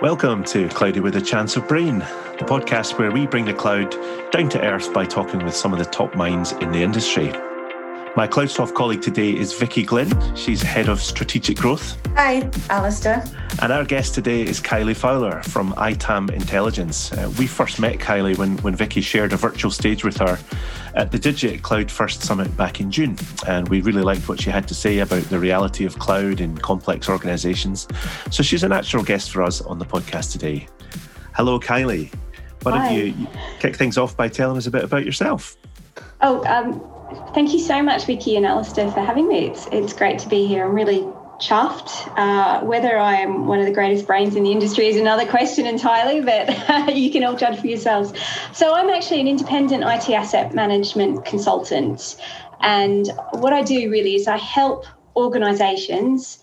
Welcome to Cloudy with a Chance of Brain, the podcast where we bring the cloud down to earth by talking with some of the top minds in the industry. My Cloudsoft colleague today is Vicky Glynn. She's head of strategic growth. Hi, Alistair. And our guest today is Kylie Fowler from ITAM Intelligence. Uh, we first met Kylie when, when Vicky shared a virtual stage with her at the Digit Cloud First Summit back in June. And we really liked what she had to say about the reality of cloud in complex organizations. So she's a natural guest for us on the podcast today. Hello, Kylie. Why don't you kick things off by telling us a bit about yourself? Oh, um, Thank you so much, Vicky and Alistair, for having me. It's, it's great to be here. I'm really chuffed. Uh, whether I am one of the greatest brains in the industry is another question entirely, but you can all judge for yourselves. So, I'm actually an independent IT asset management consultant. And what I do really is I help organizations,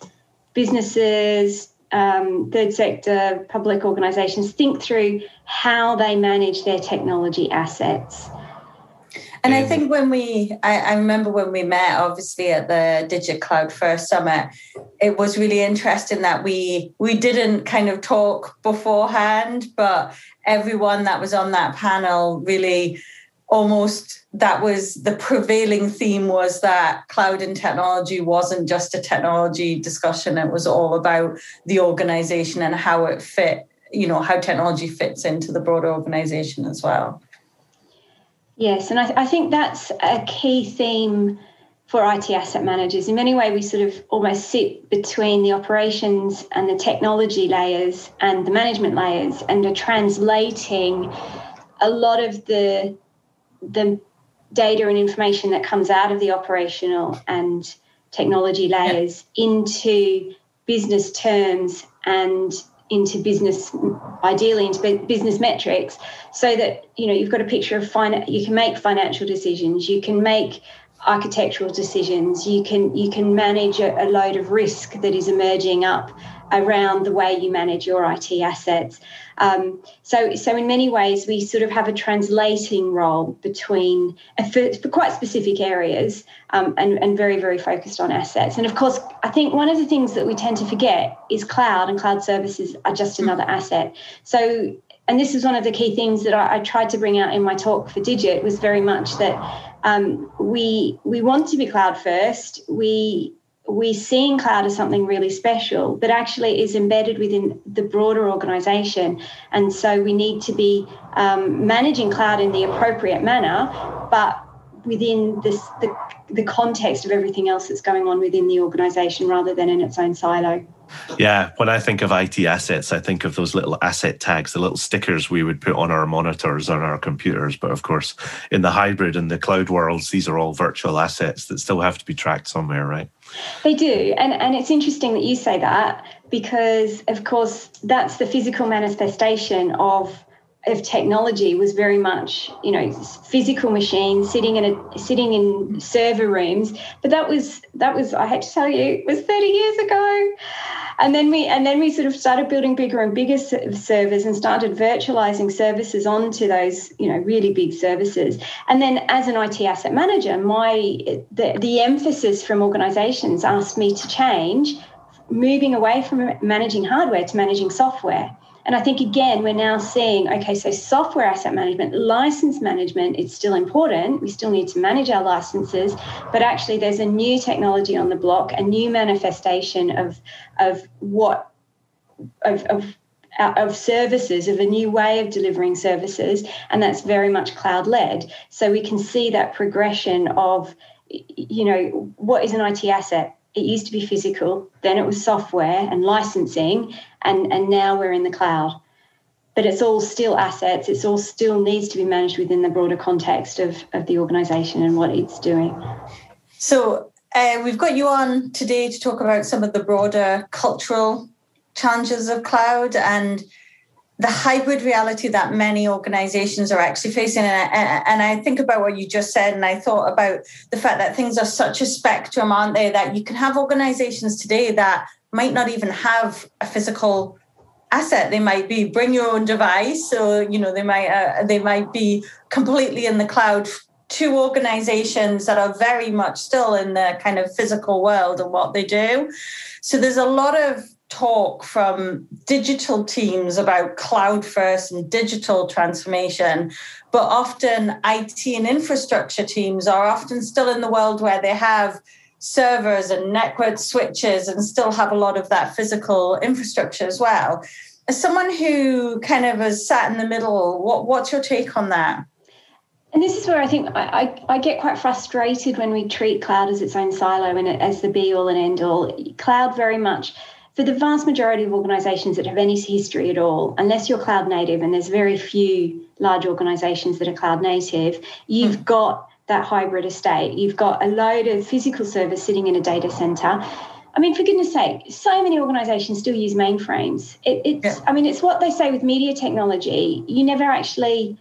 businesses, um, third sector, public organizations think through how they manage their technology assets. And I think when we, I, I, remember when we met, obviously at the Digit Cloud First Summit, it was really interesting that we we didn't kind of talk beforehand, but everyone that was on that panel really almost that was the prevailing theme was that cloud and technology wasn't just a technology discussion. It was all about the organization and how it fit you know how technology fits into the broader organization as well Yes, and I, th- I think that's a key theme for IT asset managers. In many ways, we sort of almost sit between the operations and the technology layers and the management layers and are translating a lot of the the data and information that comes out of the operational and technology layers yeah. into business terms and into business ideally into business metrics so that you know you've got a picture of finance you can make financial decisions you can make architectural decisions you can you can manage a, a load of risk that is emerging up around the way you manage your IT assets. Um, so, so in many ways, we sort of have a translating role between uh, for, for quite specific areas um, and, and very, very focused on assets. And of course, I think one of the things that we tend to forget is cloud, and cloud services are just another asset. So, and this is one of the key things that I, I tried to bring out in my talk for Digit was very much that um, we we want to be cloud first. We we're seeing cloud as something really special but actually is embedded within the broader organization. And so we need to be um, managing cloud in the appropriate manner, but within this, the, the context of everything else that's going on within the organization rather than in its own silo. Yeah, when I think of IT assets, I think of those little asset tags, the little stickers we would put on our monitors on our computers. But of course, in the hybrid and the cloud worlds, these are all virtual assets that still have to be tracked somewhere, right? They do. And, and it's interesting that you say that because, of course, that's the physical manifestation of of technology was very much you know physical machines sitting in a sitting in server rooms. But that was that was i had to tell you was 30 years ago. And then we and then we sort of started building bigger and bigger servers and started virtualizing services onto those you know really big services. And then as an IT asset manager my the, the emphasis from organizations asked me to change moving away from managing hardware to managing software and I think again, we're now seeing okay, so software asset management, license management, it's still important. We still need to manage our licenses, but actually, there's a new technology on the block, a new manifestation of of what of, of of services, of a new way of delivering services, and that's very much cloud led. So we can see that progression of, you know, what is an IT asset? It used to be physical, then it was software and licensing, and, and now we're in the cloud. But it's all still assets, it's all still needs to be managed within the broader context of, of the organization and what it's doing. So uh, we've got you on today to talk about some of the broader cultural challenges of cloud and the hybrid reality that many organizations are actually facing. And I, think about what you just said, and I thought about the fact that things are such a spectrum, aren't they? That you can have organizations today that might not even have a physical asset. They might be bring your own device so you know they might uh, they might be completely in the cloud. To organizations that are very much still in the kind of physical world and what they do. So there's a lot of talk from digital teams about cloud first and digital transformation, but often IT and infrastructure teams are often still in the world where they have servers and network switches and still have a lot of that physical infrastructure as well. As someone who kind of has sat in the middle, what, what's your take on that? And this is where I think I, I, I, get quite frustrated when we treat cloud as its own silo and as the be all and end all. Cloud very much, for the vast majority of organizations that have any history at all, unless you're cloud native, and there's very few large organizations that are cloud native, you've mm. got that hybrid estate. You've got a load of physical servers sitting in a data center. I mean, for goodness sake, so many organizations still use mainframes. It, it's, yeah. I mean, it's what they say with media technology. You never actually,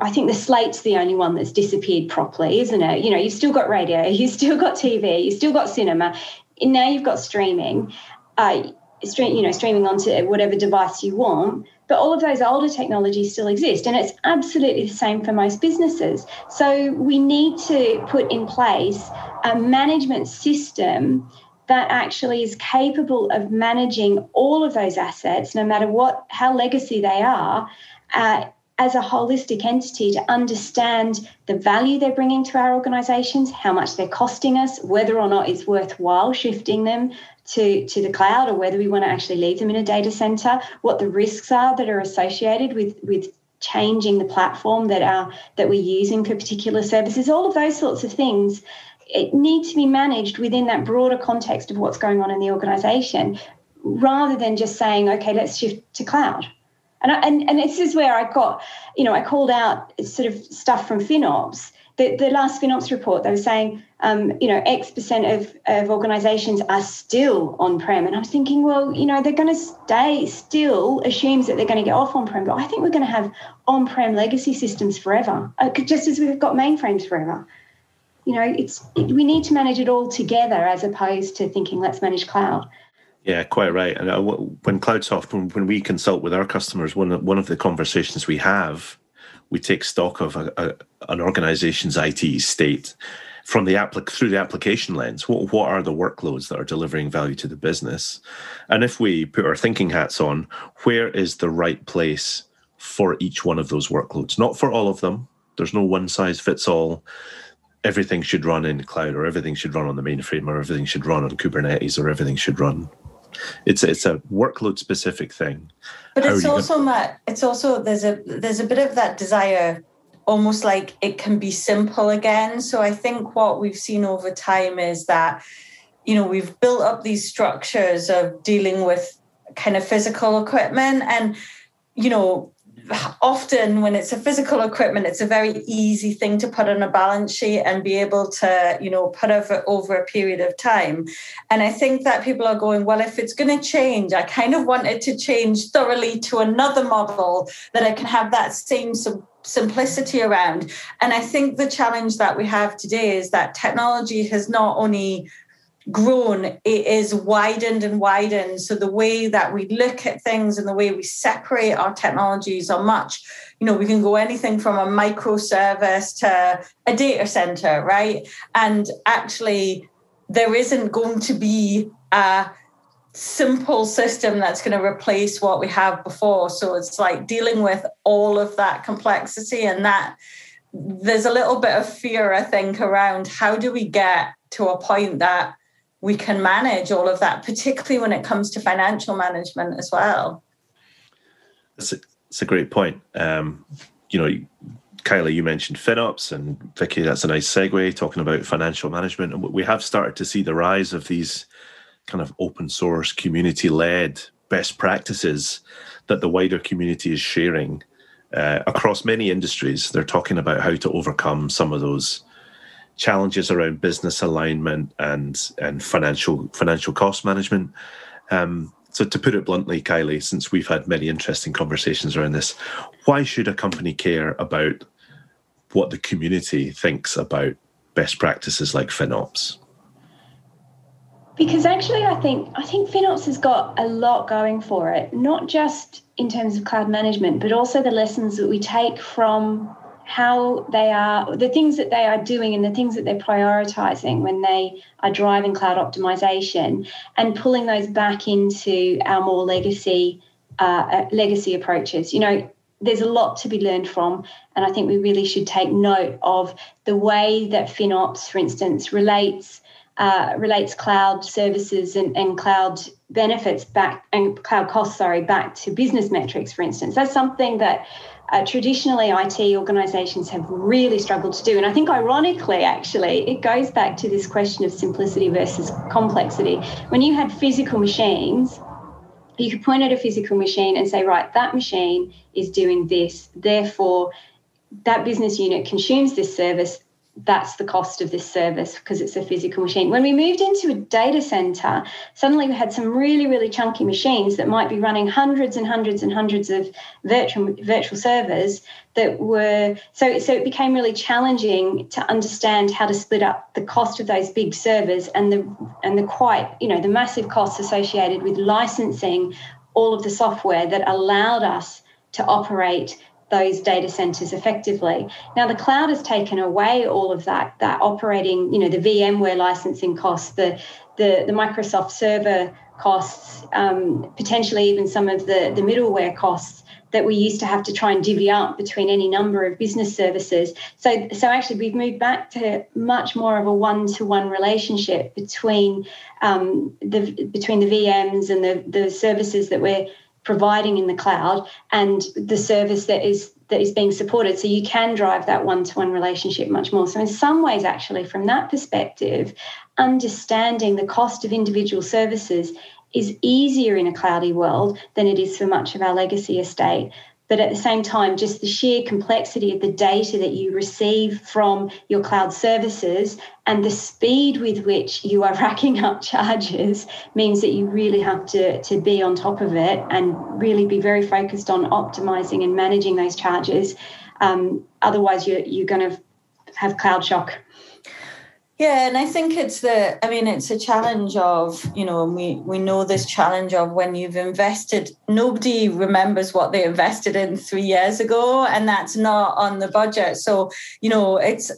I think the slate's the only one that's disappeared properly, isn't it? You know, you've still got radio, you've still got TV, you've still got cinema, and now you've got streaming. Uh, stream, you know, streaming onto whatever device you want. But all of those older technologies still exist, and it's absolutely the same for most businesses. So we need to put in place a management system that actually is capable of managing all of those assets, no matter what how legacy they are, uh, as a holistic entity to understand the value they're bringing to our organizations, how much they're costing us, whether or not it's worthwhile shifting them to, to the cloud or whether we want to actually leave them in a data center, what the risks are that are associated with, with changing the platform that are that we're using for particular services, all of those sorts of things it need to be managed within that broader context of what's going on in the organization rather than just saying, okay, let's shift to cloud. And, I, and, and this is where I got, you know, I called out sort of stuff from FinOps. The, the last FinOps report, they were saying um, you know, X percent of, of organizations are still on prem. And I was thinking, well, you know, they're going to stay still, assumes that they're going to get off on prem. But I think we're going to have on prem legacy systems forever, uh, just as we've got mainframes forever. You know, it's it, we need to manage it all together as opposed to thinking, let's manage cloud. Yeah, quite right. And uh, when CloudSoft, when, when we consult with our customers, one of, one of the conversations we have, we take stock of a, a, an organization's IT state from the applic through the application lens. What what are the workloads that are delivering value to the business? And if we put our thinking hats on, where is the right place for each one of those workloads? Not for all of them. There's no one size fits all. Everything should run in cloud, or everything should run on the mainframe, or everything should run on Kubernetes, or everything should run it's it's a workload specific thing. But How it's also Matt, it's also there's a there's a bit of that desire almost like it can be simple again. So I think what we've seen over time is that, you know, we've built up these structures of dealing with kind of physical equipment and, you know, often when it's a physical equipment it's a very easy thing to put on a balance sheet and be able to you know put over over a period of time and i think that people are going well if it's going to change i kind of want it to change thoroughly to another model that i can have that same simplicity around. And I think the challenge that we have today is that technology has not only grown, it is widened and widened. So the way that we look at things and the way we separate our technologies are much, you know, we can go anything from a microservice to a data center, right? And actually, there isn't going to be a simple system that's going to replace what we have before. So it's like dealing with all of that complexity and that there's a little bit of fear, I think, around how do we get to a point that we can manage all of that, particularly when it comes to financial management as well. It's a, it's a great point. Um, you know, Kylie, you mentioned FinOps, and Vicky, that's a nice segue talking about financial management. And we have started to see the rise of these kind of open source, community led best practices that the wider community is sharing uh, across many industries. They're talking about how to overcome some of those challenges around business alignment and and financial financial cost management. Um, so to put it bluntly, Kylie, since we've had many interesting conversations around this, why should a company care about what the community thinks about best practices like FinOps? Because actually, I think I think FinOps has got a lot going for it, not just in terms of cloud management, but also the lessons that we take from how they are, the things that they are doing and the things that they're prioritizing when they are driving cloud optimization and pulling those back into our more legacy uh, uh, legacy approaches. You know, there's a lot to be learned from, and I think we really should take note of the way that FinOps, for instance, relates uh, relates cloud services and, and cloud benefits back and cloud costs, sorry, back to business metrics, for instance. That's something that uh, traditionally IT organizations have really struggled to do. And I think, ironically, actually, it goes back to this question of simplicity versus complexity. When you had physical machines, you could point at a physical machine and say, right, that machine is doing this. Therefore, that business unit consumes this service that's the cost of this service because it's a physical machine. When we moved into a data center, suddenly we had some really, really chunky machines that might be running hundreds and hundreds and hundreds of virtual virtual servers that were so so it became really challenging to understand how to split up the cost of those big servers and the and the quite, you know, the massive costs associated with licensing all of the software that allowed us to operate those data centers effectively. Now the cloud has taken away all of that that operating, you know, the VMware licensing costs, the the, the Microsoft server costs, um, potentially even some of the, the middleware costs that we used to have to try and divvy up between any number of business services. So, so actually, we've moved back to much more of a one-to-one relationship between um, the between the VMs and the the services that we're providing in the cloud and the service that is that is being supported. So you can drive that one-to-one relationship much more. So in some ways actually from that perspective understanding the cost of individual services is easier in a cloudy world than it is for much of our legacy estate but at the same time, just the sheer complexity of the data that you receive from your cloud services and the speed with which you are racking up charges means that you really have to, to be on top of it and really be very focused on optimizing and managing those charges. Um, otherwise, you're, you're going to have cloud shock. Yeah, and I think it's the I mean it's a challenge of, you know, and we we know this challenge of when you've invested nobody remembers what they invested in 3 years ago and that's not on the budget. So, you know, it's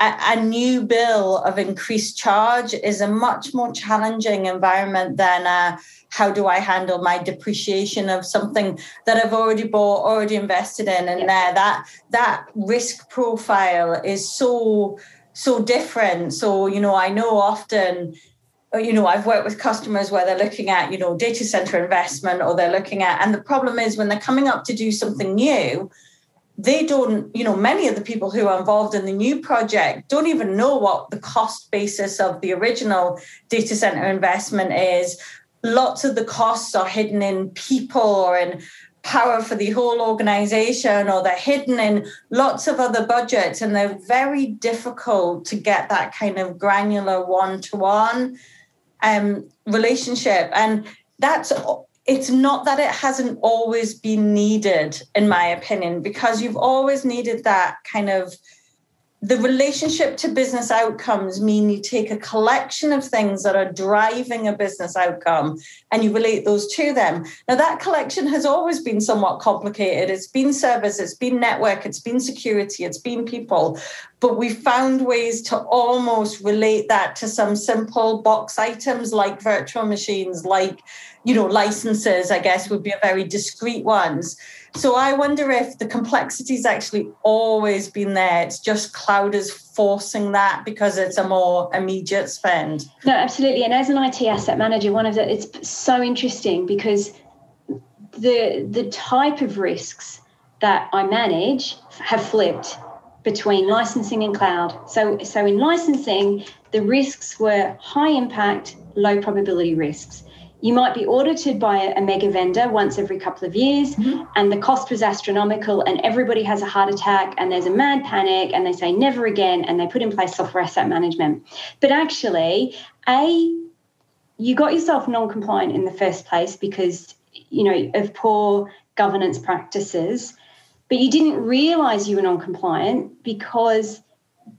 a, a new bill of increased charge is a much more challenging environment than uh, how do I handle my depreciation of something that I've already bought, already invested in, and there that that risk profile is so so different. So, you know, I know often, uh, you know, I've worked with customers where they're looking at, you know, data center investment or they're looking at, and the problem is when they're coming up to do something new, they don't, you know, many of the people who are involved in the new project don't even know what the cost basis of the original data center investment is. Lots of the costs are hidden in people or in power for the whole organization or they're hidden in lots of other budgets and they're very difficult to get that kind of granular one-to-one um, relationship. And that's it's not that it hasn't always been needed in my opinion because you've always needed that kind of the relationship to business outcomes mean you take a collection of things that are driving a business outcome and you relate those to them. Now, that collection has always been somewhat complicated. It's been service, it's been network, it's been security, it's been people. But we found ways to almost relate that to some simple box items like virtual machines, like, you know, licenses, I guess would be a very discrete ones so I wonder if the complexity's actually always been there. It's just cloud is forcing that because it's a more immediate spend. No, absolutely. And as an IT asset manager, one of the it's so interesting because the the type of risks that I manage have flipped between licensing and cloud. So so in licensing, the risks were high impact, low probability risks you might be audited by a, mega vendor once every couple of years mm-hmm. and the cost was astronomical and everybody has a heart attack and there's a mad panic and they say never again and they put in place software asset management but actually a you got yourself non-compliant in the first place because you know of poor governance practices but you didn't realize you were non-compliant because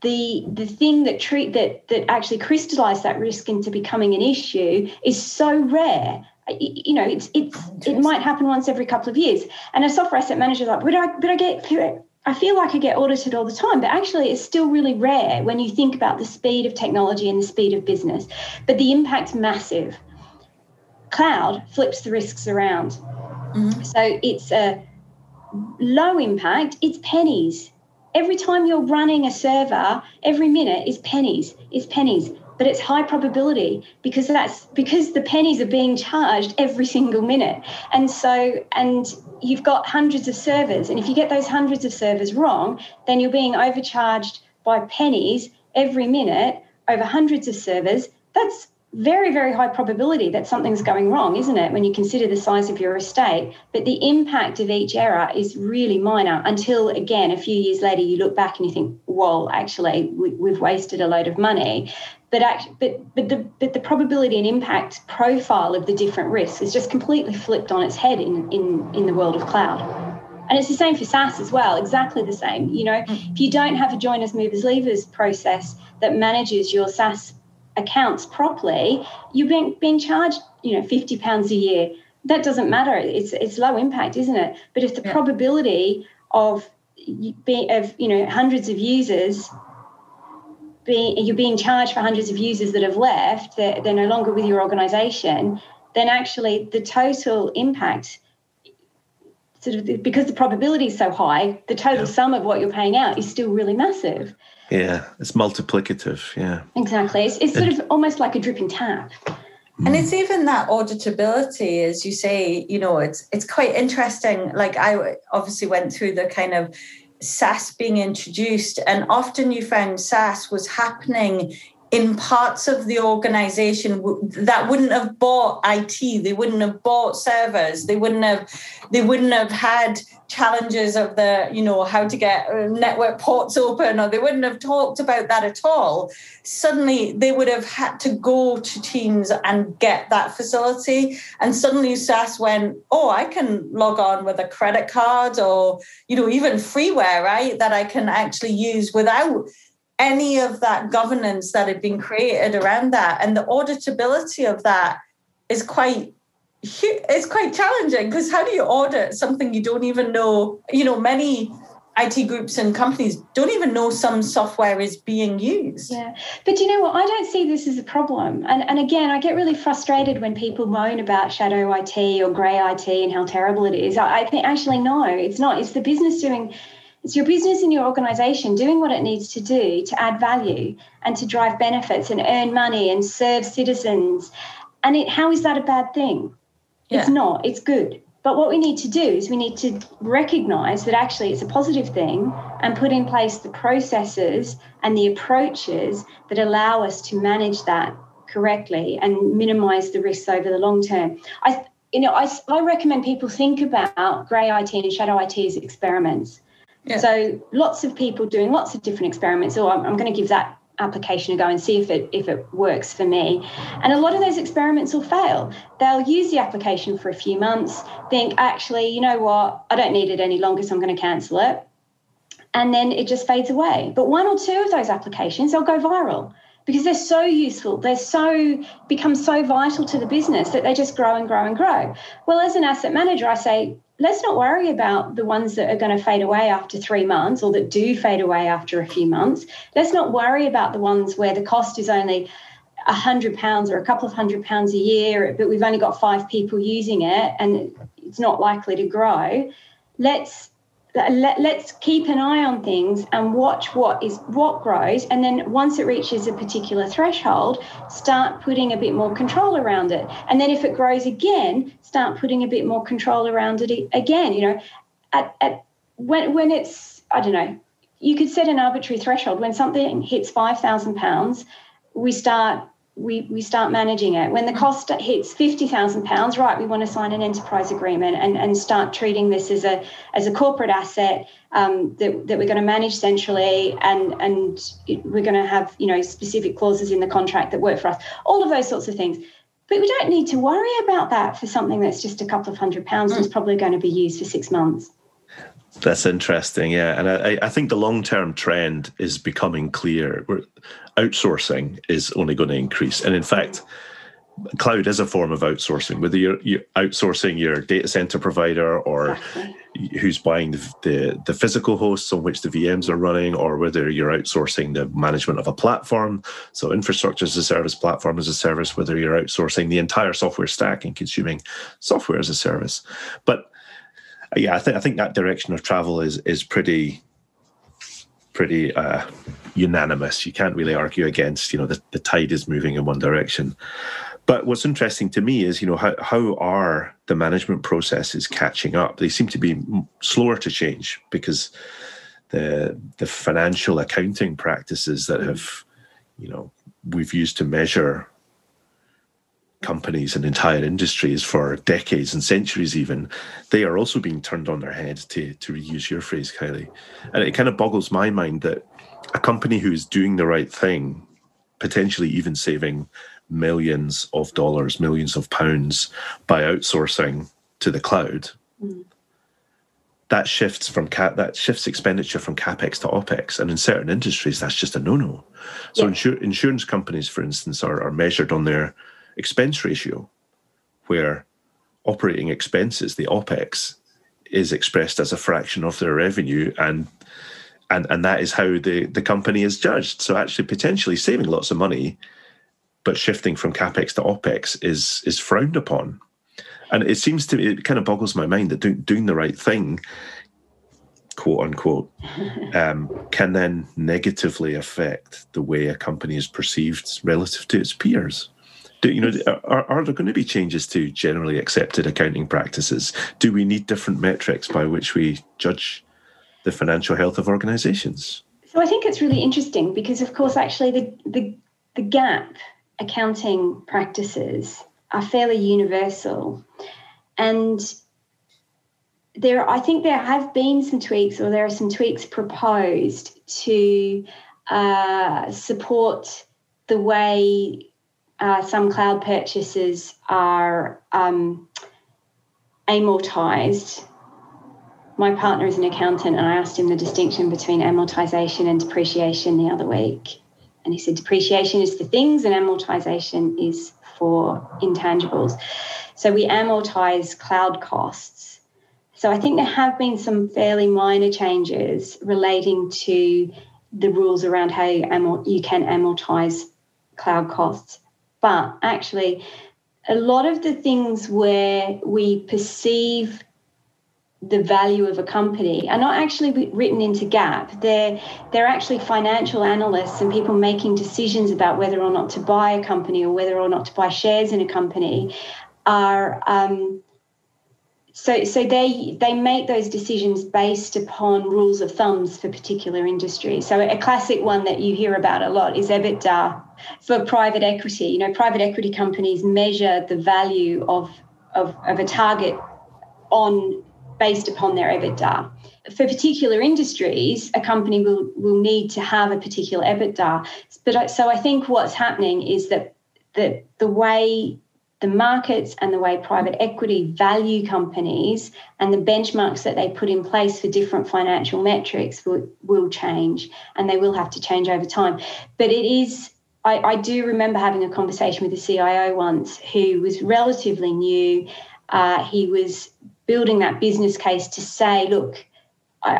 the the thing that treat that that actually crystallized that risk into becoming an issue is so rare you know it's it's it might happen once every couple of years and a software asset manager is like would i would i get I feel like I get audited all the time, but actually, it's still really rare when you think about the speed of technology and the speed of business. But the impact's massive. Cloud flips the risks around. Mm-hmm. So it's a low impact, it's pennies. Every time you're running a server, every minute is pennies, is pennies. But it's high probability because that's because the pennies are being charged every single minute. And so, and you've got hundreds of servers. And if you get those hundreds of servers wrong, then you're being overcharged by pennies every minute over hundreds of servers. That's very, very high probability that something's going wrong, isn't it, when you consider the size of your estate? But the impact of each error is really minor until, again, a few years later, you look back and you think, well, actually, we, have wasted a load of money. But, act, but, but, the, but the probability and impact profile of the different risks is just completely flipped on its head in, in, in the world of cloud. And it's the same for SaaS as well, exactly the same. You know, mm. if you don't have a joiners, movers, leavers process that manages your SaaS accounts properly, you're being, being charged, you know, fifty pounds a year. That doesn't matter. It's it's low impact, isn't it? But if the yeah. probability of being of you know hundreds of users being you're being charged for hundreds of users that have left, they're, they're no longer with your organization, then actually the total impact sort of because the probability is so high, the total yeah. sum of what you're paying out is still really massive. Yeah, it's multiplicative. Yeah, exactly. It's, it's sort of almost like a dripping tap. And it's even that auditability, as you say, you know, it's it's quite interesting. Like I obviously went through the kind of SaaS being introduced, and often you found SaaS was happening in parts of the organization that wouldn't have bought IT, they wouldn't have bought servers, they wouldn't have they wouldn't have had challenges of the you know how to get uh, network ports open or they wouldn't have talked about that at all. Suddenly they would have had to go to teams and get that facility and suddenly SaaS went oh I can log on with a credit card or you know even freeware right that I can actually use without any of that governance that had been created around that and the auditability of that is quite it's quite challenging because how do you audit something you don't even know you know many IT groups and companies don't even know some software is being used. Yeah. But you know what? I don't see this as a problem. And, and again, I get really frustrated when people moan about shadow IT or grey IT and how terrible it is. I, I think actually, no, it's not. It's the business doing it's your business and your organization doing what it needs to do to add value and to drive benefits and earn money and serve citizens. And it, how is that a bad thing? Yeah. It's not, it's good. But what we need to do is we need to recognize that actually it's a positive thing and put in place the processes and the approaches that allow us to manage that correctly and minimize the risks over the long term. I you know, I, I recommend people think about grey IT and shadow IT as experiments. Yeah. So lots of people doing lots of different experiments. So I'm, I'm going to give that application a go and see if it if it works for me. And a lot of those experiments will fail. They'll use the application for a few months, think actually, you know what, I don't need it any longer, so I'm going to cancel it. And then it just fades away. But one or two of those applications, they'll go viral because they're so useful. They're so become so vital to the business that they just grow and grow and grow. Well, as an asset manager, I say, let's not worry about the ones that are going to fade away after three months or that do fade away after a few months. Let's not worry about the ones where the cost is only a hundred pounds or a couple of hundred pounds a year, but we've only got five people using it and it's not likely to grow. Let's let, us keep an eye on things and watch what is what grows. And then once it reaches a particular threshold start putting a bit more control around it. And then if it grows again start putting a bit more control around it again you know. At, at when when it's i don't know you could set an arbitrary threshold. When something hits 5000 pounds we start we, we start managing it. When the cost hits fifty thousand pounds, right, we want to sign an enterprise agreement and, and start treating this as a as a corporate asset um, that, that we're going to manage centrally and and we're going to have you know specific clauses in the contract that work for us. All of those sorts of things. But we don't need to worry about that for something that's just a couple of hundred pounds mm. and is probably going to be used for six months. That's interesting, yeah, and I, I think the long term trend is becoming clear. Where outsourcing is only going to increase, and in fact, cloud is a form of outsourcing, whether you're, you're outsourcing your data center provider or exactly. who's buying the, the, the physical hosts on which the VMs are running, or whether you're outsourcing the management of a platform, so infrastructure as a service, platform as a service, whether you're outsourcing the entire software stack and consuming software as a service. But yeah, I think I think that direction of travel is is pretty pretty uh, unanimous. You can't really argue against. You know, the, the tide is moving in one direction. But what's interesting to me is, you know, how, how are the management processes catching up? They seem to be slower to change because the the financial accounting practices that have, you know, we've used to measure companies and entire industries for decades and centuries even they are also being turned on their head to to reuse your phrase kylie and it kind of boggles my mind that a company who's doing the right thing potentially even saving millions of dollars millions of pounds by outsourcing to the cloud mm. that shifts from cap that shifts expenditure from capex to opex and in certain industries that's just a no-no so yeah. insur- insurance companies for instance are, are measured on their expense ratio, where operating expenses, the OPEX, is expressed as a fraction of their revenue and and and that is how the the company is judged. So actually potentially saving lots of money but shifting from capex to opex is is frowned upon. And it seems to me it kind of boggles my mind that doing, doing the right thing quote unquote um, can then negatively affect the way a company is perceived relative to its peers do, you know, are, are there going to be changes to generally accepted accounting practices? Do we need different metrics by which we judge the financial health of organizations? So I think it's really interesting because, of course, actually the, the, the GAAP accounting practices are fairly universal. And there, I think there have been some tweaks, or there are some tweaks proposed to uh, support the way uh, some cloud purchases are um, amortized. My partner is an accountant, and I asked him the distinction between amortization and depreciation the other week. And he said depreciation is for things, and amortization is for intangibles. So we amortize cloud costs. So I think there have been some fairly minor changes relating to the rules around how you, you can amortize cloud costs. But actually, a lot of the things where we perceive the value of a company are not actually written into GAAP. They're, they're actually financial analysts and people making decisions about whether or not to buy a company or whether or not to buy shares in a company are um, so so they they make those decisions based upon rules of thumbs for particular industries. So a classic one that you hear about a lot is EBITDA for private equity. You know, private equity companies measure the value of of, of a target on based upon their EBITDA. For particular industries, a company will will need to have a particular EBITDA. But so I think what's happening is that that the way the markets and the way private equity value companies and the benchmarks that they put in place for different financial metrics will, will change and they will have to change over time. But it is, I, I do remember having a conversation with a CIO once who was relatively new. Uh, he was building that business case to say, look,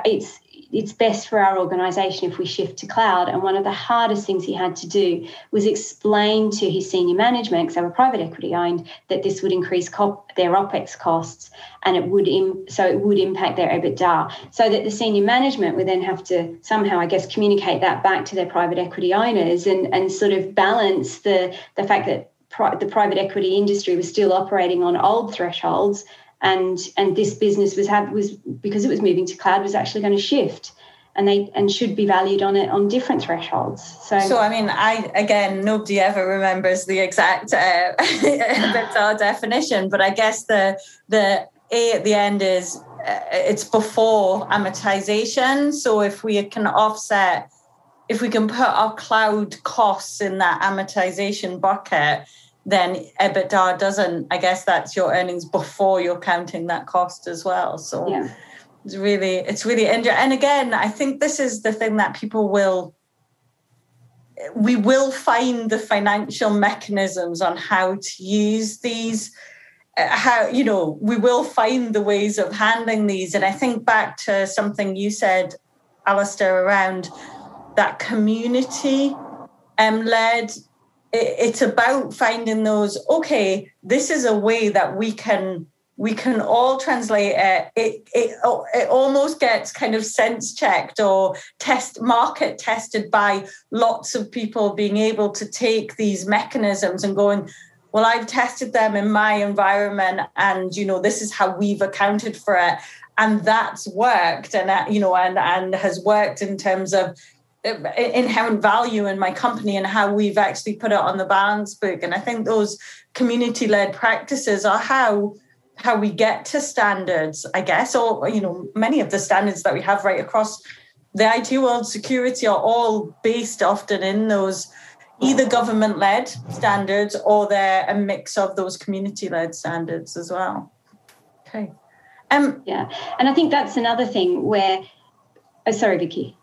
it's it's best for our organization if we shift to cloud. And one of the hardest things he had to do was explain to his senior management, because they were private equity owned, that this would increase cop- their OPEX costs and it would Im- so it would impact their EBITDA. So that the senior management would then have to somehow, I guess, communicate that back to their private equity owners and, and sort of balance the, the fact that pri- the private equity industry was still operating on old thresholds and and this business was have was because it was moving to cloud was actually going to shift. And they and should be valued on it on different thresholds. So so i mean i again nobody ever remembers the exact uh, definition. But i guess the the a at the end is uh, it's before amortization. So if we can offset if we can put our cloud costs in that amortization bucket then EBITDA doesn't, I guess that's your earnings before you're counting that cost as well. So yeah. it's really, it's really interesting. And again, I think this is the thing that people will, we will find the financial mechanisms on how to use these uh, how you know we will find the ways of handling these and i think back to something you said alistair around that community um, led it's about finding those okay this is a way that we can we can all translate it. It, it. it almost gets kind of sense checked or test market tested by lots of people being able to take these mechanisms and going, well, I've tested them in my environment, and you know this is how we've accounted for it, and that's worked, and uh, you know, and and has worked in terms of inherent value in my company and how we've actually put it on the balance book. And I think those community led practices are how how we get to standards, I guess, or you know, many of the standards that we have right across the IT world, security are all based often in those either government led standards or they're a mix of those community led standards as well. Okay. Um, yeah, and I think that's another thing where. Oh, sorry, Vicky.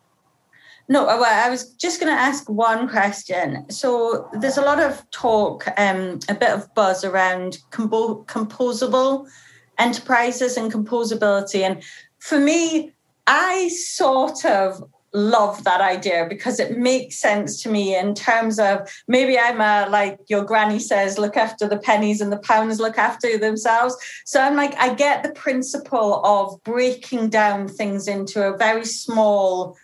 No, uh, I was just going to ask one question. So there's a lot of talk, um, a bit of buzz around compo- composable enterprises and composability. And for me, I sort of love that idea because it makes sense to me in terms of maybe I'm a like your granny says, look after the pennies and the pounds look after themselves. So I'm like, I get the principle of breaking down things into a very small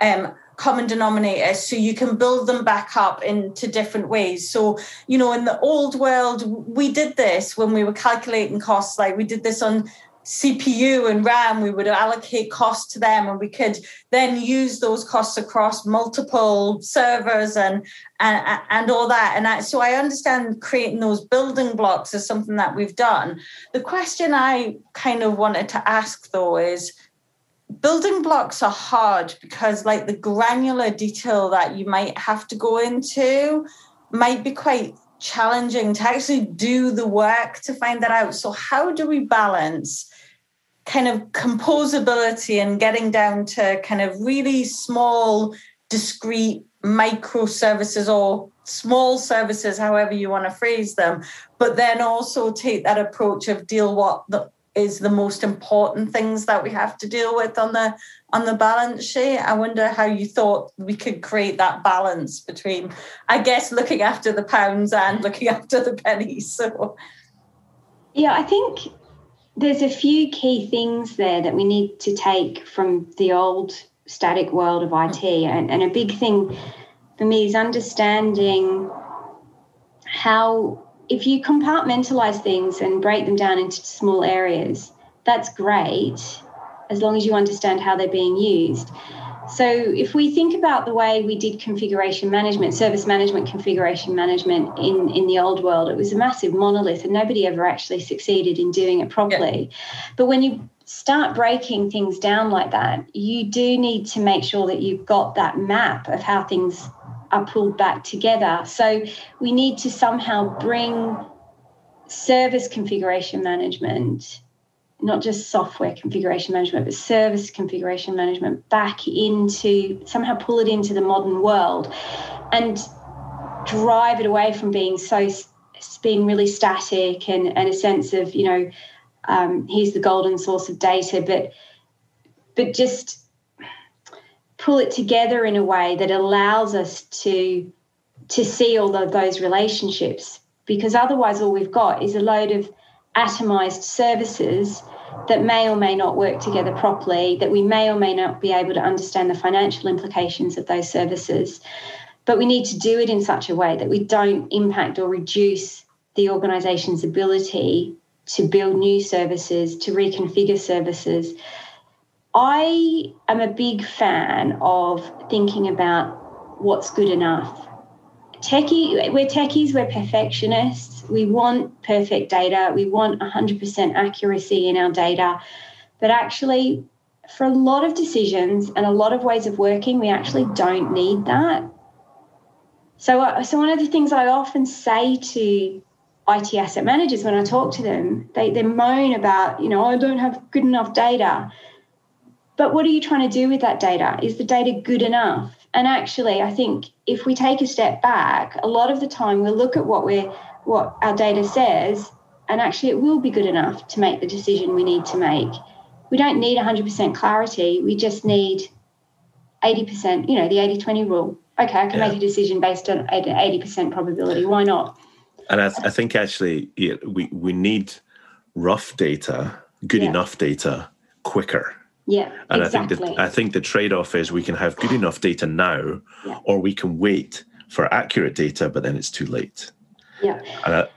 um, common denominators so you can build them back up into different ways so you know in the old world we did this when we were calculating costs like we did this on CPU and RAM, we would allocate costs to them, and we could then use those costs across multiple servers and and, and all that. And I, so I understand creating those building blocks is something that we've done. The question I kind of wanted to ask though is building blocks are hard because like the granular detail that you might have to go into might be quite challenging to actually do the work to find that out. So how do we balance kind of composability and getting down to kind of really small discrete microservices or small services however you want to phrase them but then also take that approach of deal what the is the most important things that we have to deal with on the on the balance sheet. I wonder how you thought we could create that balance between, I guess, looking after the pounds and looking after the pennies. So, yeah, I think there's a few key things there that we need to take from the old static world of IT, and, and a big thing for me is understanding how if you compartmentalize things and break them down into small areas, that's great as long as you understand how they're being used. So, if we think about the way we did configuration management, service management, configuration management in, in the old world, it was a massive monolith and nobody ever actually succeeded in doing it properly. Yeah. But when you start breaking things down like that, you do need to make sure that you've got that map of how things are pulled back together. So we need to somehow bring service configuration management, not just software configuration management, but service configuration management back into somehow pull it into the modern world and drive it away from being so being really static and, and a sense of you know um, here's the golden source of data but but just pull it together in a way that allows us to to see all of those relationships. Because otherwise all we've got is a load of atomized services that may or may not work together properly that we may or may not be able to understand the financial implications of those services. But we need to do it in such a way that we don't impact or reduce the organization's ability to build new services to reconfigure services I am a big fan of thinking about what's good enough. Techie, we're techies, we're perfectionists. We want perfect data. We want 100% accuracy in our data. But actually, for a lot of decisions and a lot of ways of working, we actually don't need that. So, uh, so one of the things I often say to IT asset managers when I talk to them, they, they moan about, you know, I don't have good enough data. But what are you trying to do with that data? Is the data good enough? And actually, I think if we take a step back, a lot of the time we'll look at what we're what our data says, and actually it will be good enough to make the decision we need to make. We don't need 100% clarity. We just need 80%, you know, the 80 20 rule. Okay, I can yeah. make a decision based on 80% probability. Why not? And I, th- I think actually we, we need rough data, good yeah. enough data quicker. Yeah, and exactly. I think that I think the trade-off is we can have good enough data now, yeah. or we can wait for accurate data, but then it's too late. Yeah, and I,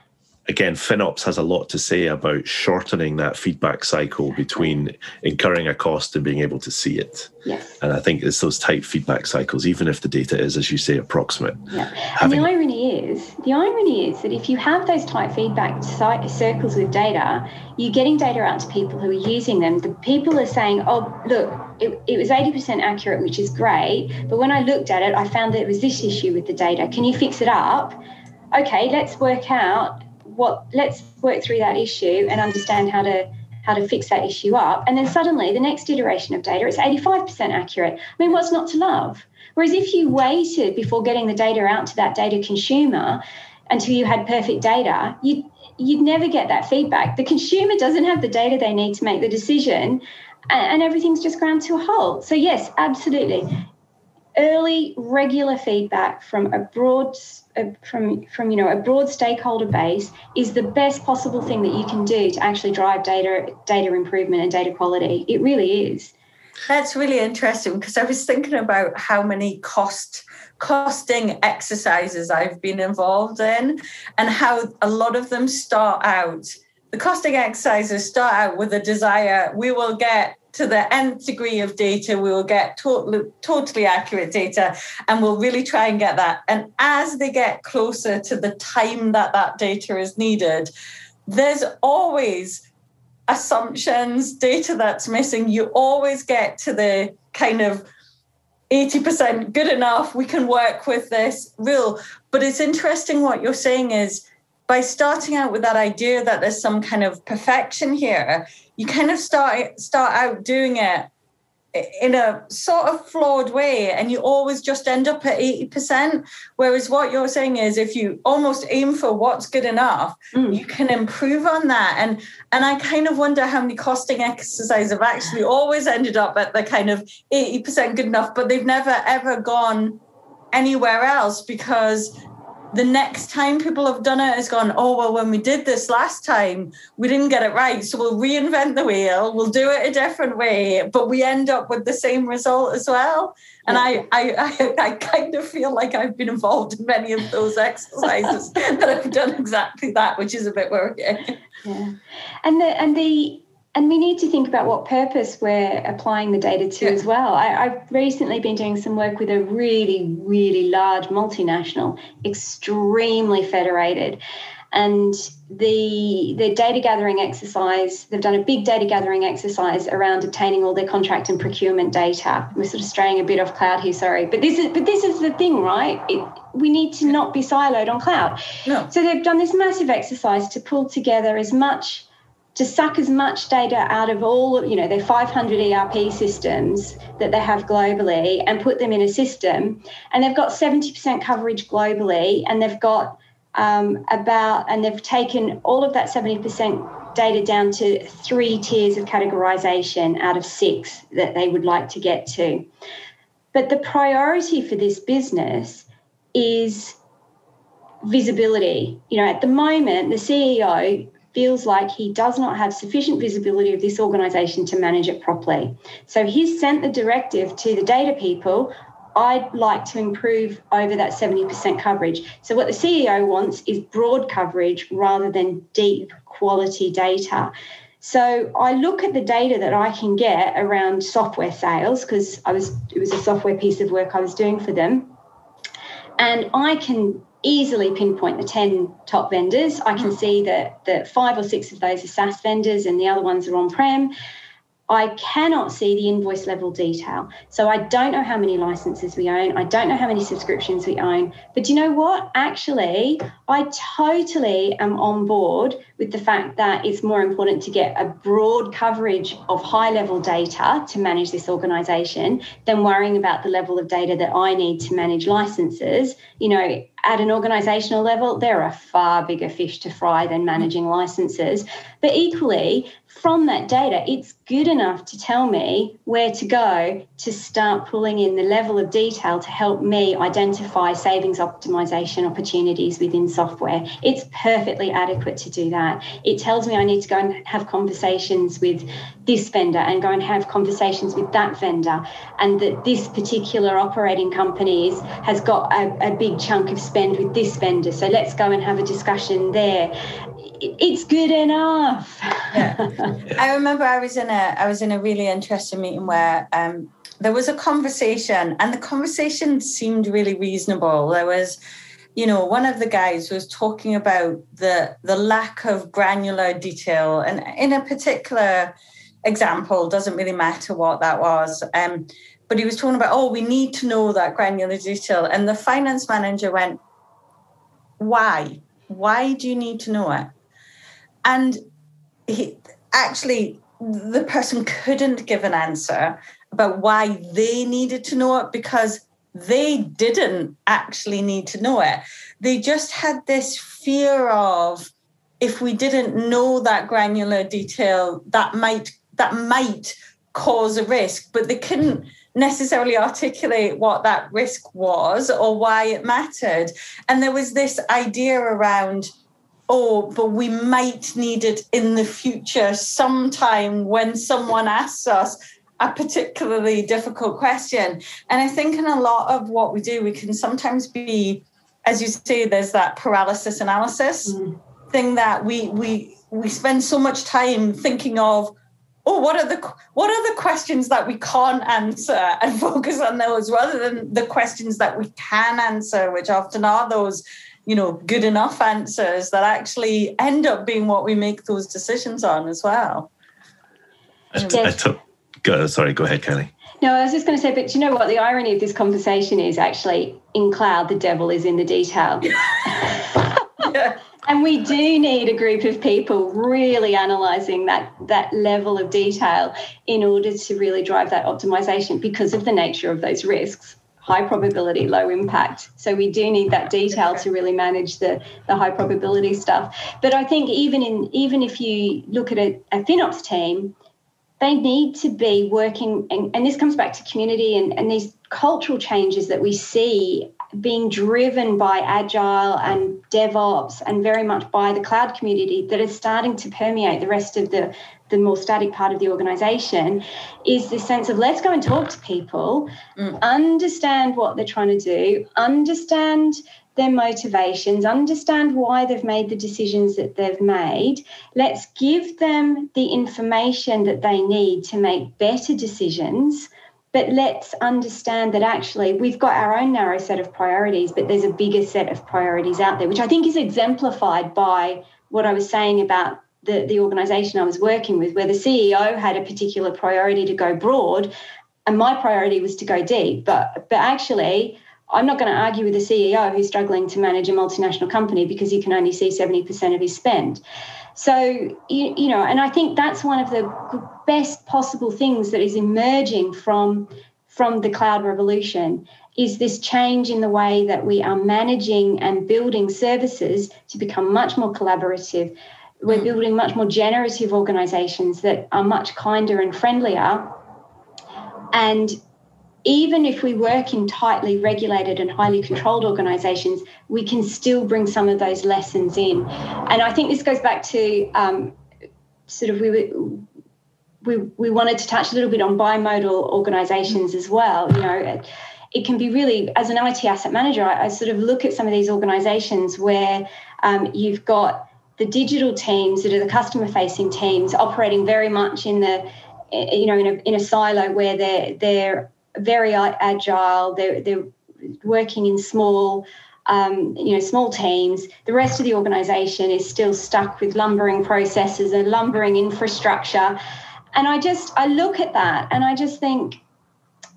again, FinOps has a lot to say about shortening that feedback cycle between incurring a cost and being able to see it. Yes. And I think it's those tight feedback cycles, even if the data is, as you say, approximate. Yeah. Having... And the irony is, the irony is that if you have those tight feedback circles with data, you're getting data out to people who are using them. The people are saying, oh, look, it, it was 80% accurate, which is great. But when I looked at it, I found that it was this issue with the data. Can you fix it up? Okay, let's work out what let's work through that issue and understand how to how to fix that issue up. And then suddenly the next iteration of data it's 85% accurate. I mean what's not to love? Whereas if you waited before getting the data out to that data consumer until you had perfect data you'd, you'd never get that feedback. The consumer doesn't have the data they need to make the decision and, everything's just ground to a halt. So yes absolutely. Early regular feedback from a broad from from you know a broad stakeholder base is the best possible thing that you can do to actually drive data data improvement and data quality. It really is. That's really interesting because i was thinking about how many cost costing exercises i've been involved in and how a lot of them start out the costing exercises start out with a desire we will get to the nth degree of data, we will get totally, totally accurate data and we'll really try and get that. And as they get closer to the time that that data is needed, there's always assumptions, data that's missing. You always get to the kind of 80% good enough, we can work with this rule. But it's interesting what you're saying is by starting out with that idea that there's some kind of perfection here, you kind of start start out doing it in a sort of flawed way and you always just end up at 80% whereas what you're saying is if you almost aim for what's good enough mm. you can improve on that and and i kind of wonder how many costing exercises have actually always ended up at the kind of 80% good enough but they've never ever gone anywhere else because the next time people have done it has gone, oh, well, when we did this last time, we didn't get it right. So we'll reinvent the wheel, we'll do it a different way, but we end up with the same result as well. And I, I, I, I kind of feel like I've been involved in many of those exercises that have done exactly that, which is a bit worrying. Yeah. And the, and the, and we need to think about what purpose we're applying the data to yeah. as well. I, have recently been doing some work with a really, really large multinational, extremely federated. And the the data gathering exercise, they've done a big data gathering exercise around obtaining all their contract and procurement data. We're sort of straying a bit off cloud here, sorry. But this is but this is the thing, right? It, we need to not be siloed on cloud. No. So they've done this massive exercise to pull together as much to suck as much data out of all, you know, their 500 ERP systems that they have globally and put them in a system. And they've got 70% coverage globally, and they've got um, about, and they've taken all of that 70% data down to three tiers of categorization out of six that they would like to get to. But the priority for this business is visibility. You know, at the moment, the CEO feels like he does not have sufficient visibility of this organisation to manage it properly. So he's sent the directive to the data people. I'd like to improve over that 70% coverage. So, what the CEO wants is broad coverage rather than deep quality data. So I look at the data that I can get around software sales because I was it was a software piece of work I was doing for them. And I can easily pinpoint the 10 top vendors. I can hmm. see that, that five or six of those are SaaS vendors and the other ones are on prem. I cannot see the invoice level detail. So I don't know how many licenses we own. I don't know how many subscriptions we own. But do you know what? Actually, I totally am on board with the fact that it's more important to get a broad coverage of high level data to manage this organization than worrying about the level of data that I need to manage licenses. You know, at an organizational level, there are far bigger fish to fry than managing licenses. But equally, from that data, it's good enough to tell me where to go to start pulling in the level of detail to help me identify savings optimization opportunities within software. It's perfectly adequate to do that. It tells me I need to go and have conversations with this vendor and go and have conversations with that vendor, and that this particular operating company has got a, a big chunk of spend with this vendor. So let's go and have a discussion there it's good enough. yeah. I remember I was in a I was in a really interesting meeting where um, there was a conversation, and the conversation seemed really reasonable. There was, you know, one of the guys was talking about the the lack of granular detail, and in a particular example, doesn't really matter what that was. Um, but he was talking about, oh, we need to know that granular detail, and the finance manager went, why? Why do you need to know it? And he actually, the person couldn't give an answer about why they needed to know it because they didn't actually need to know it. They just had this fear of if we didn't know that granular detail, that might that might cause a risk, but they couldn't necessarily articulate what that risk was or why it mattered. And there was this idea around oh, but we might need it in the future sometime when someone asks us a particularly difficult question. And I think in a lot of what we do, we can sometimes be, as you say, there's that paralysis analysis mm. thing that we we we spend so much time thinking of oh what are the what are the questions that we can't answer and focus on those rather than the questions that we can answer which often are those you know good enough answers that actually end up being what we make those decisions on as well I, I took, go, sorry go ahead kelly no, I was just going to say, but you know what? The irony of this conversation is actually in cloud, the devil is in the detail. yeah. And we do need a group of people really analysing that that level of detail in order to really drive that optimization because of the nature of those risks high probability, low impact. So we do need that detail to really manage the, the high probability stuff. But I think even in even if you look at a, a FinOps team, they need to be working, and, and this comes back to community and, and these cultural changes that we see being driven by agile and DevOps and very much by the cloud community that is starting to permeate the rest of the, the more static part of the organization is this sense of let's go and talk to people, mm. understand what they're trying to do, understand their motivations, understand why they've made the decisions that they've made. Let's give them the information that they need to make better decisions but let's understand that actually we've got our own narrow set of priorities, but there's a bigger set of priorities out there, which I think is exemplified by what I was saying about the, the organization I was working with, where the CEO had a particular priority to go broad, and my priority was to go deep. But but actually, I'm not going to argue with a CEO who's struggling to manage a multinational company because he can only see 70% of his spend. So, you, you know, and I think that's one of the best possible things that is emerging from, from the cloud revolution is this change in the way that we are managing and building services to become much more collaborative. We're building much more generative organizations that are much kinder and friendlier. And even if we work in tightly regulated and highly controlled organizations, we can still bring some of those lessons in. And I think this goes back to um, sort of we were, we we wanted to touch a little bit on bimodal organizations as well. You know, it, it can be really as an IT asset manager, I, I, sort of look at some of these organizations where um, you've got the digital teams that are the customer facing teams operating very much in the you know in a, in a silo where they're they're very agile. They're, they're working in small, um, you know, small teams. The rest of the organisation is still stuck with lumbering processes and lumbering infrastructure. and I just I look at that and I just think,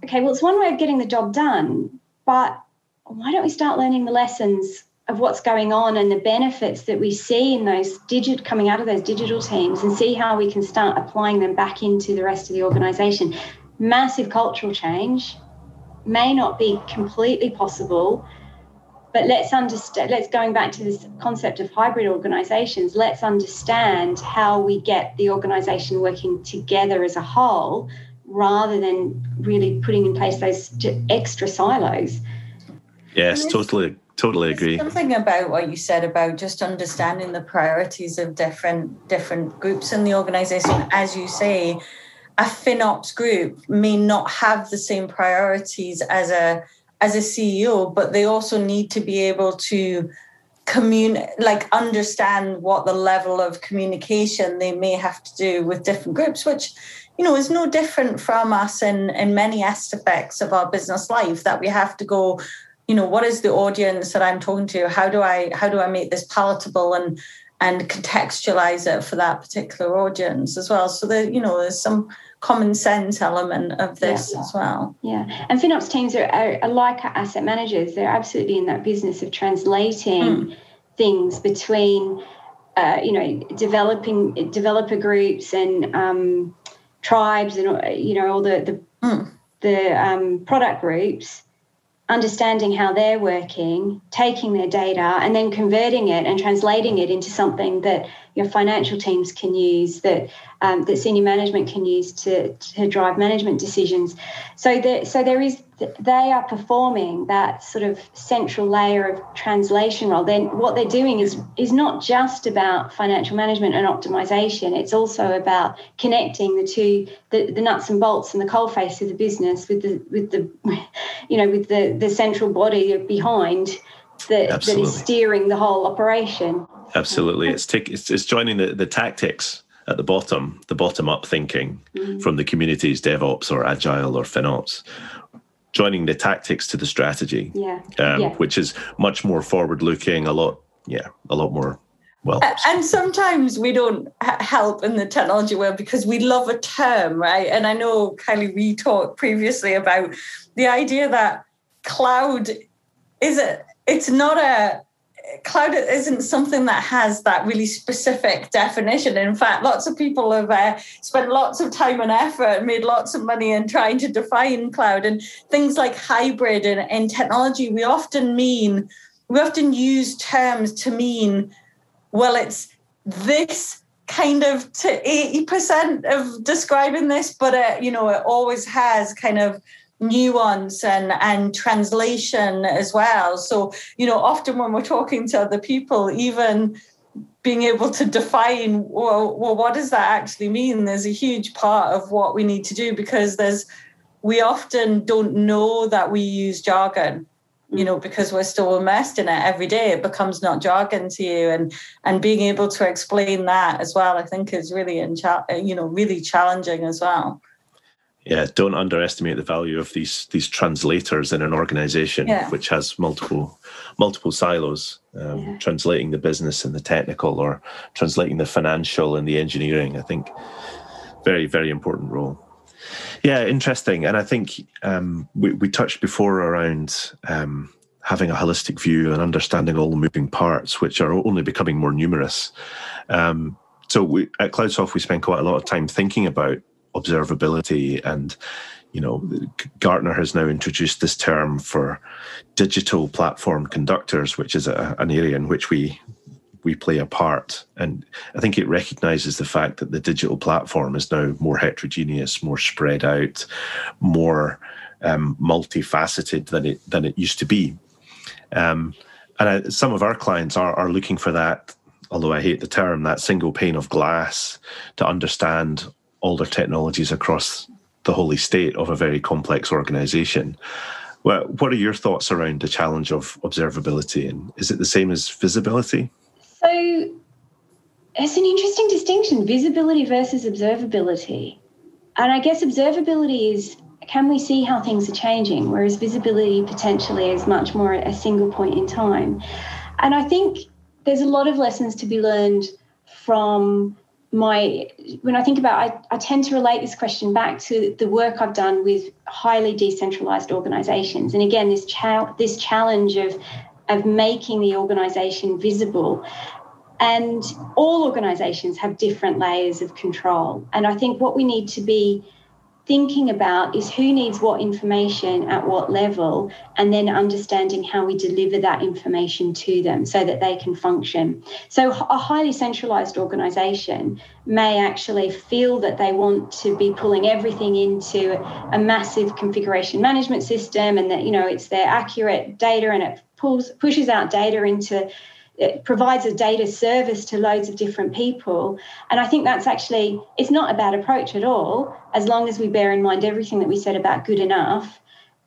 okay, well, it's one way of getting the job done, but why don't we start learning the lessons of what's going on and the benefits that we see in those digit coming out of those digital teams and see how we can start applying them back into the rest of the organization massive cultural change may not be completely possible but let's understand let's going back to this concept of hybrid organizations let's understand how we get the organization working together as a whole rather than really putting in place those extra silos. Yes totally totally agree. something about what you said about just understanding the priorities of different different groups in the organization. As you say a FinOps group may not have the same priorities as a as a CEO, but they also need to be able to commun like understand what the level of communication they may have to do with different groups, which you know is no different from us in in many aspects of our business life that we have to go you know what is the audience that i'm talking to? How do i how do i make this palatable and and contextualize it for that particular audience as well? So that you know there's some common sense element of this yeah. as well. Yeah, and FinOps teams are, are, are, like asset managers. They're absolutely in that business of translating mm. things between, uh, you know, developing developer groups and um, tribes and you know all the the, mm. the um, product groups understanding how they're working, taking their data, and then converting it and translating it into something that your financial teams can use, that um, that senior management can use to, to drive management decisions. So that so there is they are performing that sort of central layer of translation role. Then what they're doing is is not just about financial management and optimization. It's also about connecting the two the, the nuts and bolts and the coal face of the business with the with the you know with the the central body behind that, that is steering the whole operation. Absolutely, it's it's, it's joining the, the tactics at the bottom, the bottom up thinking mm-hmm. from the communities, DevOps or Agile or FinOps, joining the tactics to the strategy, yeah. Um, yeah. which is much more forward looking, a lot, yeah, a lot more. Well, and sometimes we don't help in the technology world because we love a term, right? And I know, Kylie, we talked previously about the idea that cloud is a, it's not a cloud isn't something that has that really specific definition. In fact, lots of people have uh, spent lots of time and effort made lots of money in trying to define cloud and things like hybrid and, and technology. We often mean, we often use terms to mean, well, it's this kind of to 80% of describing this, but it, you know, it always has kind of nuance and and translation as well. So you know often when we're talking to other people even being able to define well, well what does that actually mean there's a huge part of what we need to do because there's we often don't know that we use jargon you know because we're still immersed in it every day. It becomes not jargon to you. And and being able to explain that as well i think is really in you know really challenging as well yeah, don't underestimate the value of these these translators in an organization yeah. which has multiple multiple silos, um, yeah. translating the business and the technical, or translating the financial and the engineering. I think very very important role. Yeah, interesting, and I think um, we we touched before around. Um, having a holistic view and understanding all the moving parts, which are only becoming more numerous. Um, so we, at Cloudsoft, we spend quite a lot of time thinking about observability and you know gartner has now introduced this term for digital platform conductors which is a, an area in which we we play a part. And i think it recognizes the fact that the digital platform is now more heterogeneous more spread out more um, multifaceted than it than it used to be. Um, and I, some of our clients are, are looking for that although i hate the term that single pane of glass to understand older technologies across the whole estate of a very complex organization. Well, what are your thoughts around the challenge of observability? And is it the same as visibility? So it's an interesting distinction visibility versus observability. And I guess observability is can we see how things are changing, whereas visibility potentially is much more a single point in time. And I think there's a lot of lessons to be learned from my when I think about I, I tend to relate this question back to the work I've done with highly decentralized organizations. And again, this cha- this challenge of of making the organization visible. And all organizations have different layers of control. And I think what we need to be thinking about is who needs what information at what level, and then understanding how we deliver that information to them so that they can function. So, a highly centralized organization may actually feel that they want to be pulling everything into a massive configuration management system and that, you know, it's their accurate data and it pulls pushes out data into it provides a data service to loads of different people. And I think that's actually, it's not a bad approach at all, as long as we bear in mind everything that we said about good enough.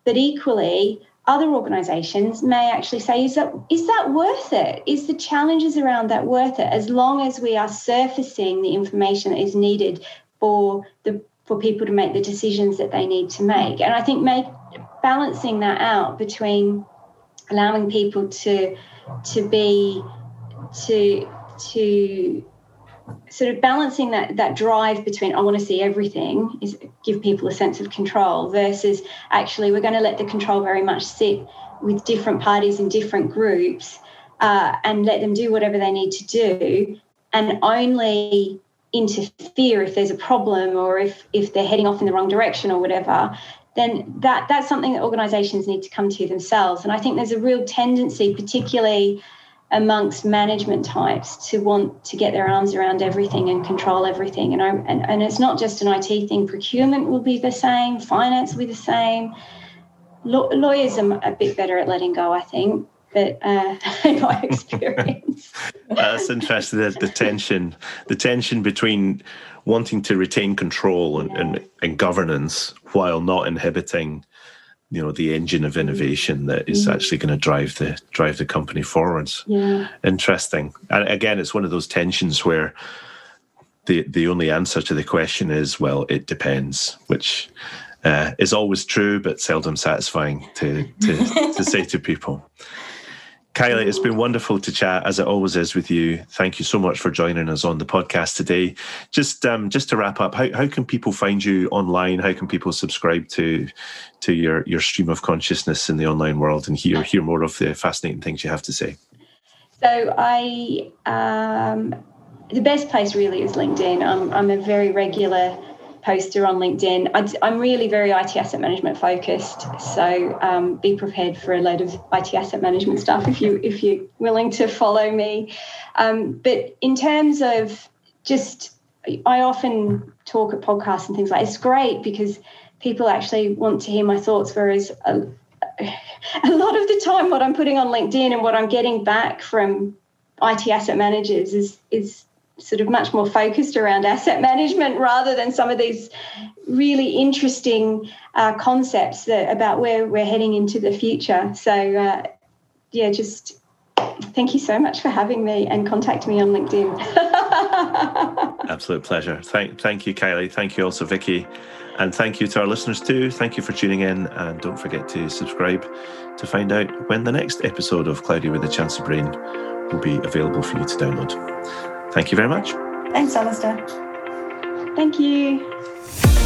But equally, other organizations may actually say, is that, is that worth it? Is the challenges around that worth it? As long as we are surfacing the information that is needed for the for people to make the decisions that they need to make. And I think make balancing that out between allowing people to to be to to sort of balancing that that drive between I want to see everything is give people a sense of control versus actually we're going to let the control very much sit with different parties and different groups uh, and let them do whatever they need to do and only interfere if there's a problem or if if they're heading off in the wrong direction or whatever then that that's something that organizations need to come to themselves. And i think there's a real tendency particularly amongst management types to want to get their arms around everything and control everything. And I, and, and it's not just an IT thing. Procurement will be the same. Finance will be the same. Law, lawyers are a bit better at letting go I think. But uh, in my experience. That's interesting. The, the tension the tension between wanting to retain control and, and, and governance while not inhibiting you know the engine of innovation that is mm. actually going to drive the drive the company forwards. Yeah. Interesting. And again it's one of those tensions where the the only answer to the question is well it depends which uh, is always true but seldom satisfying to to, to say to people Kylie, it's been wonderful to chat as it always is with you. Thank you so much for joining us on the podcast today. Just um, just to wrap up, how, how can people find you online? How can people subscribe to to your your stream of consciousness in the online world and hear hear more of the fascinating things you have to say? So I um, the best place really is LinkedIn. I'm I'm a very regular poster on LinkedIn. I, am really very IT asset management focused, so um, be prepared for a load of IT asset management stuff if you if you're willing to follow me. Um, but in terms of just, I often talk at podcasts and things like it's great because people actually want to hear my thoughts, whereas. A, a lot of the time, what I'm putting on LinkedIn and what I'm getting back from IT asset managers is is sort of much more focused around asset management rather than some of these really interesting uh, concepts that about where we're heading into the future. So, uh, yeah, just thank you so much for having me and contact me on LinkedIn. Absolute pleasure. Thank, thank you, Kylie. Thank you also, Vicky. And thank you to our listeners too. Thank you for tuning in. And don't forget to subscribe to find out when the next episode of Cloudy with a Chance of Brain will be available for you to download. Thank you very much. Thanks, Alistair. Thank you.